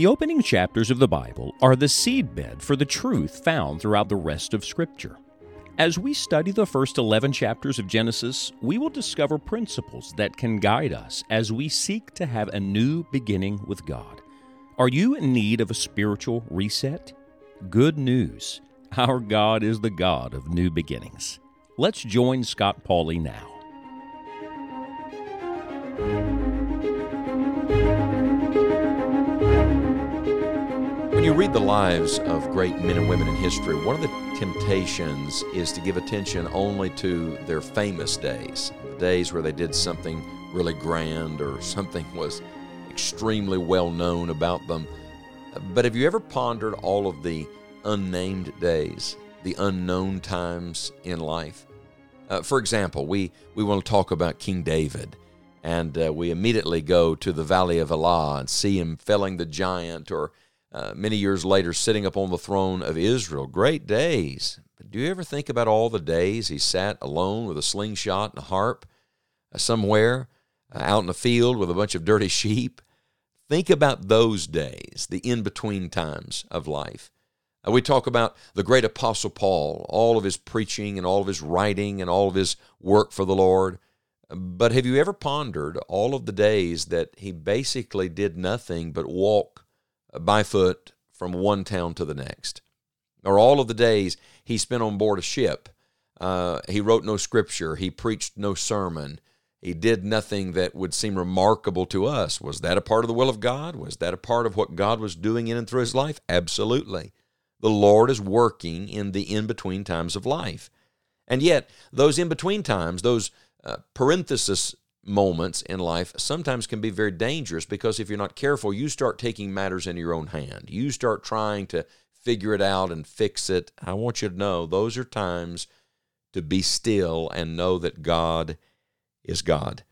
The opening chapters of the Bible are the seedbed for the truth found throughout the rest of Scripture. As we study the first 11 chapters of Genesis, we will discover principles that can guide us as we seek to have a new beginning with God. Are you in need of a spiritual reset? Good news. Our God is the God of new beginnings. Let's join Scott Pauley now. When you read the lives of great men and women in history, one of the temptations is to give attention only to their famous days, the days where they did something really grand or something was extremely well known about them. But have you ever pondered all of the unnamed days, the unknown times in life? Uh, for example, we, we want to talk about King David, and uh, we immediately go to the Valley of Elah and see him felling the giant or uh, many years later sitting upon the throne of Israel. Great days. But do you ever think about all the days he sat alone with a slingshot and a harp uh, somewhere uh, out in the field with a bunch of dirty sheep? Think about those days, the in between times of life. Uh, we talk about the great Apostle Paul, all of his preaching and all of his writing and all of his work for the Lord. But have you ever pondered all of the days that he basically did nothing but walk by foot from one town to the next. Or all of the days he spent on board a ship. Uh, he wrote no scripture. He preached no sermon. He did nothing that would seem remarkable to us. Was that a part of the will of God? Was that a part of what God was doing in and through his life? Absolutely. The Lord is working in the in between times of life. And yet, those in between times, those uh, parenthesis moments in life sometimes can be very dangerous because if you're not careful, you start taking matters in your own hand. You start trying to figure it out and fix it. I want you to know those are times to be still and know that God is God.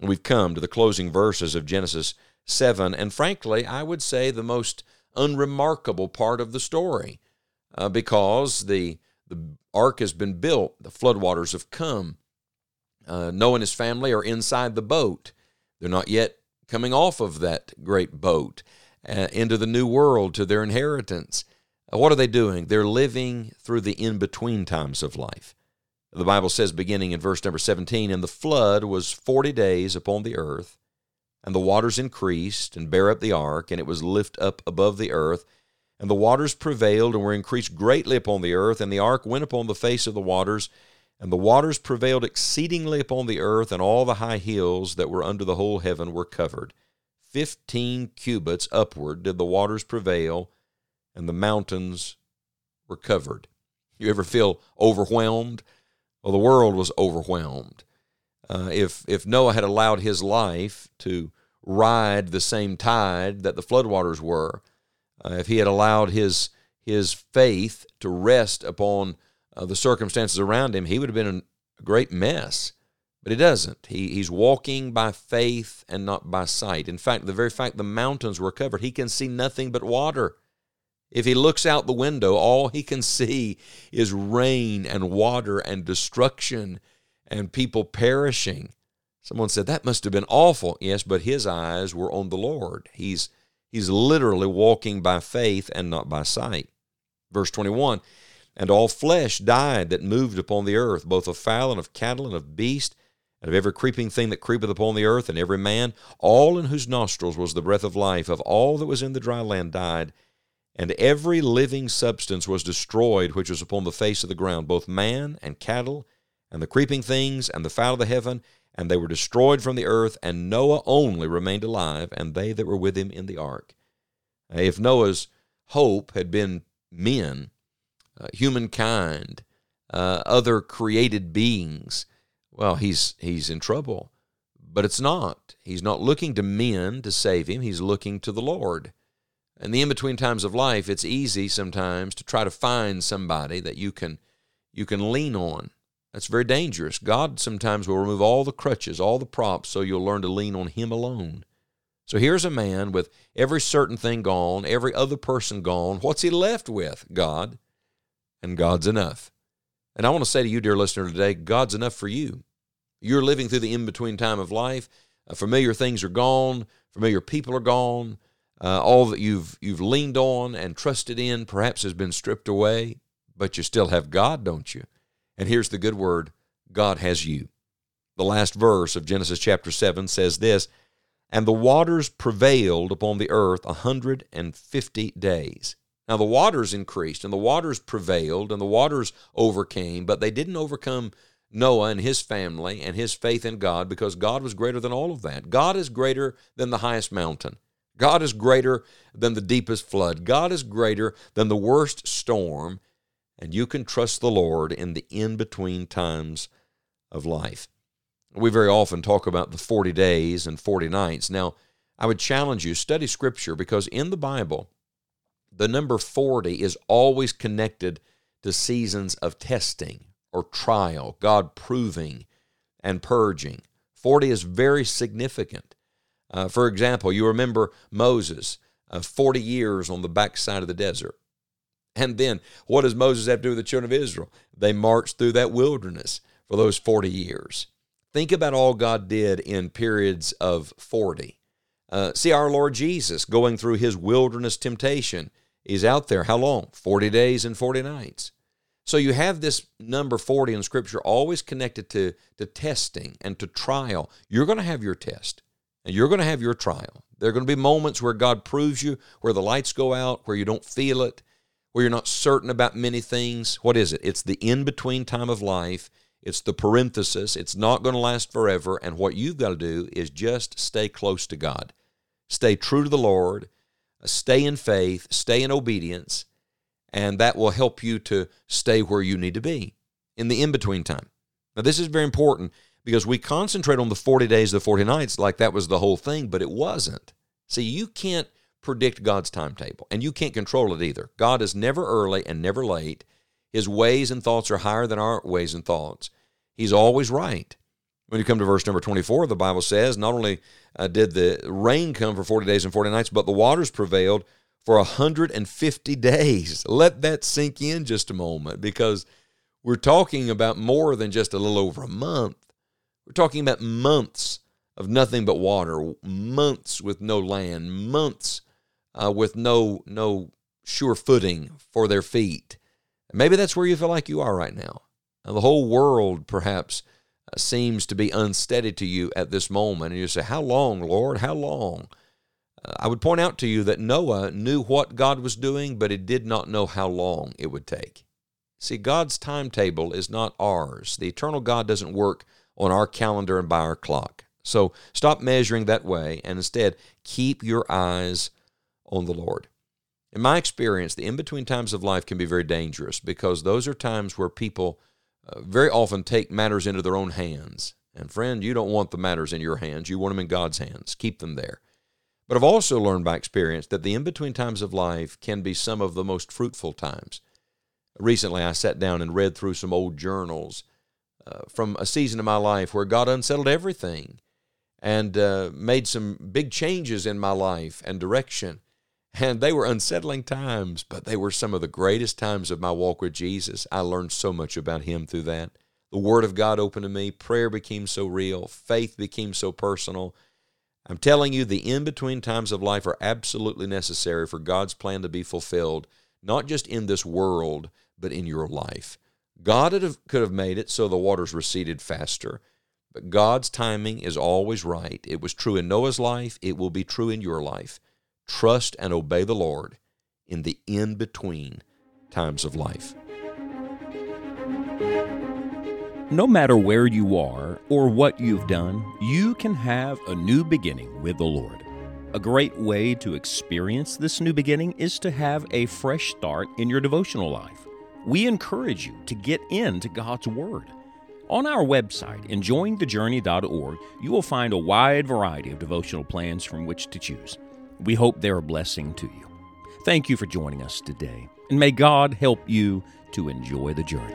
We've come to the closing verses of Genesis 7, and frankly, I would say the most unremarkable part of the story uh, because the, the ark has been built, the floodwaters have come uh, Noah and his family are inside the boat. They're not yet coming off of that great boat uh, into the new world to their inheritance. Uh, what are they doing? They're living through the in between times of life. The Bible says, beginning in verse number 17, And the flood was forty days upon the earth, and the waters increased and bare up the ark, and it was lift up above the earth. And the waters prevailed and were increased greatly upon the earth, and the ark went upon the face of the waters and the waters prevailed exceedingly upon the earth, and all the high hills that were under the whole heaven were covered. Fifteen cubits upward did the waters prevail, and the mountains were covered. You ever feel overwhelmed? Well, the world was overwhelmed. Uh, if if Noah had allowed his life to ride the same tide that the floodwaters were, uh, if he had allowed his his faith to rest upon uh, the circumstances around him, he would have been a great mess. But he doesn't. He, he's walking by faith and not by sight. In fact, the very fact the mountains were covered, he can see nothing but water. If he looks out the window, all he can see is rain and water and destruction and people perishing. Someone said that must have been awful. Yes, but his eyes were on the Lord. He's he's literally walking by faith and not by sight. Verse 21 and all flesh died that moved upon the earth, both of fowl and of cattle and of beast, and of every creeping thing that creepeth upon the earth, and every man, all in whose nostrils was the breath of life, of all that was in the dry land died. And every living substance was destroyed which was upon the face of the ground, both man and cattle, and the creeping things, and the fowl of the heaven, and they were destroyed from the earth, and Noah only remained alive, and they that were with him in the ark. If Noah's hope had been men, uh, humankind, uh, other created beings, well, he's he's in trouble. But it's not. He's not looking to men to save him. He's looking to the Lord. In the in-between times of life, it's easy sometimes to try to find somebody that you can you can lean on. That's very dangerous. God sometimes will remove all the crutches, all the props, so you'll learn to lean on Him alone. So here's a man with every certain thing gone, every other person gone. What's he left with? God and God's enough. And I want to say to you, dear listener, today, God's enough for you. You're living through the in between time of life. Uh, familiar things are gone, familiar people are gone. Uh, all that you've you've leaned on and trusted in perhaps has been stripped away, but you still have God, don't you? And here's the good word God has you. The last verse of Genesis chapter 7 says this And the waters prevailed upon the earth a 150 days. Now the waters increased, and the waters prevailed, and the waters overcame, but they didn't overcome Noah and his family and his faith in God because God was greater than all of that. God is greater than the highest mountain. God is greater than the deepest flood. God is greater than the worst storm. And you can trust the Lord in the in between times of life. We very often talk about the 40 days and 40 nights. Now, I would challenge you study scripture because in the Bible, the number 40 is always connected to seasons of testing or trial, God proving and purging. 40 is very significant. Uh, for example, you remember Moses, uh, 40 years on the backside of the desert. And then what does Moses have to do with the children of Israel? They marched through that wilderness for those 40 years. Think about all God did in periods of 40. Uh, see our Lord Jesus going through his wilderness temptation. He's out there how long? 40 days and 40 nights. So you have this number 40 in Scripture always connected to, to testing and to trial. You're going to have your test and you're going to have your trial. There are going to be moments where God proves you, where the lights go out, where you don't feel it, where you're not certain about many things. What is it? It's the in between time of life. It's the parenthesis. It's not going to last forever. And what you've got to do is just stay close to God, stay true to the Lord, stay in faith, stay in obedience and that will help you to stay where you need to be in the in between time. Now, this is very important because we concentrate on the 40 days, the 40 nights, like that was the whole thing, but it wasn't. See, you can't predict God's timetable, and you can't control it either. God is never early and never late. His ways and thoughts are higher than our ways and thoughts. He's always right. When you come to verse number 24, the Bible says, Not only uh, did the rain come for 40 days and 40 nights, but the waters prevailed for 150 days. Let that sink in just a moment because we're talking about more than just a little over a month. We're talking about months of nothing but water, months with no land, months uh, with no no sure footing for their feet. Maybe that's where you feel like you are right now. the whole world perhaps Uh, seems to be unsteady to you at this moment, and you say, "How long, Lord? How long?" Uh, I would point out to you that Noah knew what God was doing, but he did not know how long it would take. See, God's timetable is not ours. The eternal God doesn't work on our calendar and by our clock. So stop measuring that way and instead keep your eyes on the Lord. In my experience, the in between times of life can be very dangerous because those are times where people uh, very often take matters into their own hands. And friend, you don't want the matters in your hands. You want them in God's hands. Keep them there. But I've also learned by experience that the in between times of life can be some of the most fruitful times. Recently, I sat down and read through some old journals uh, from a season of my life where God unsettled everything and uh, made some big changes in my life and direction. And they were unsettling times, but they were some of the greatest times of my walk with Jesus. I learned so much about Him through that. The Word of God opened to me, prayer became so real, faith became so personal I'm telling you, the in between times of life are absolutely necessary for God's plan to be fulfilled, not just in this world, but in your life. God could have made it so the waters receded faster, but God's timing is always right. It was true in Noah's life, it will be true in your life. Trust and obey the Lord in the in between times of life. No matter where you are or what you've done, you can have a new beginning with the Lord. A great way to experience this new beginning is to have a fresh start in your devotional life. We encourage you to get into God's Word. On our website, enjoyingthejourney.org, you will find a wide variety of devotional plans from which to choose. We hope they're a blessing to you. Thank you for joining us today, and may God help you to enjoy the journey.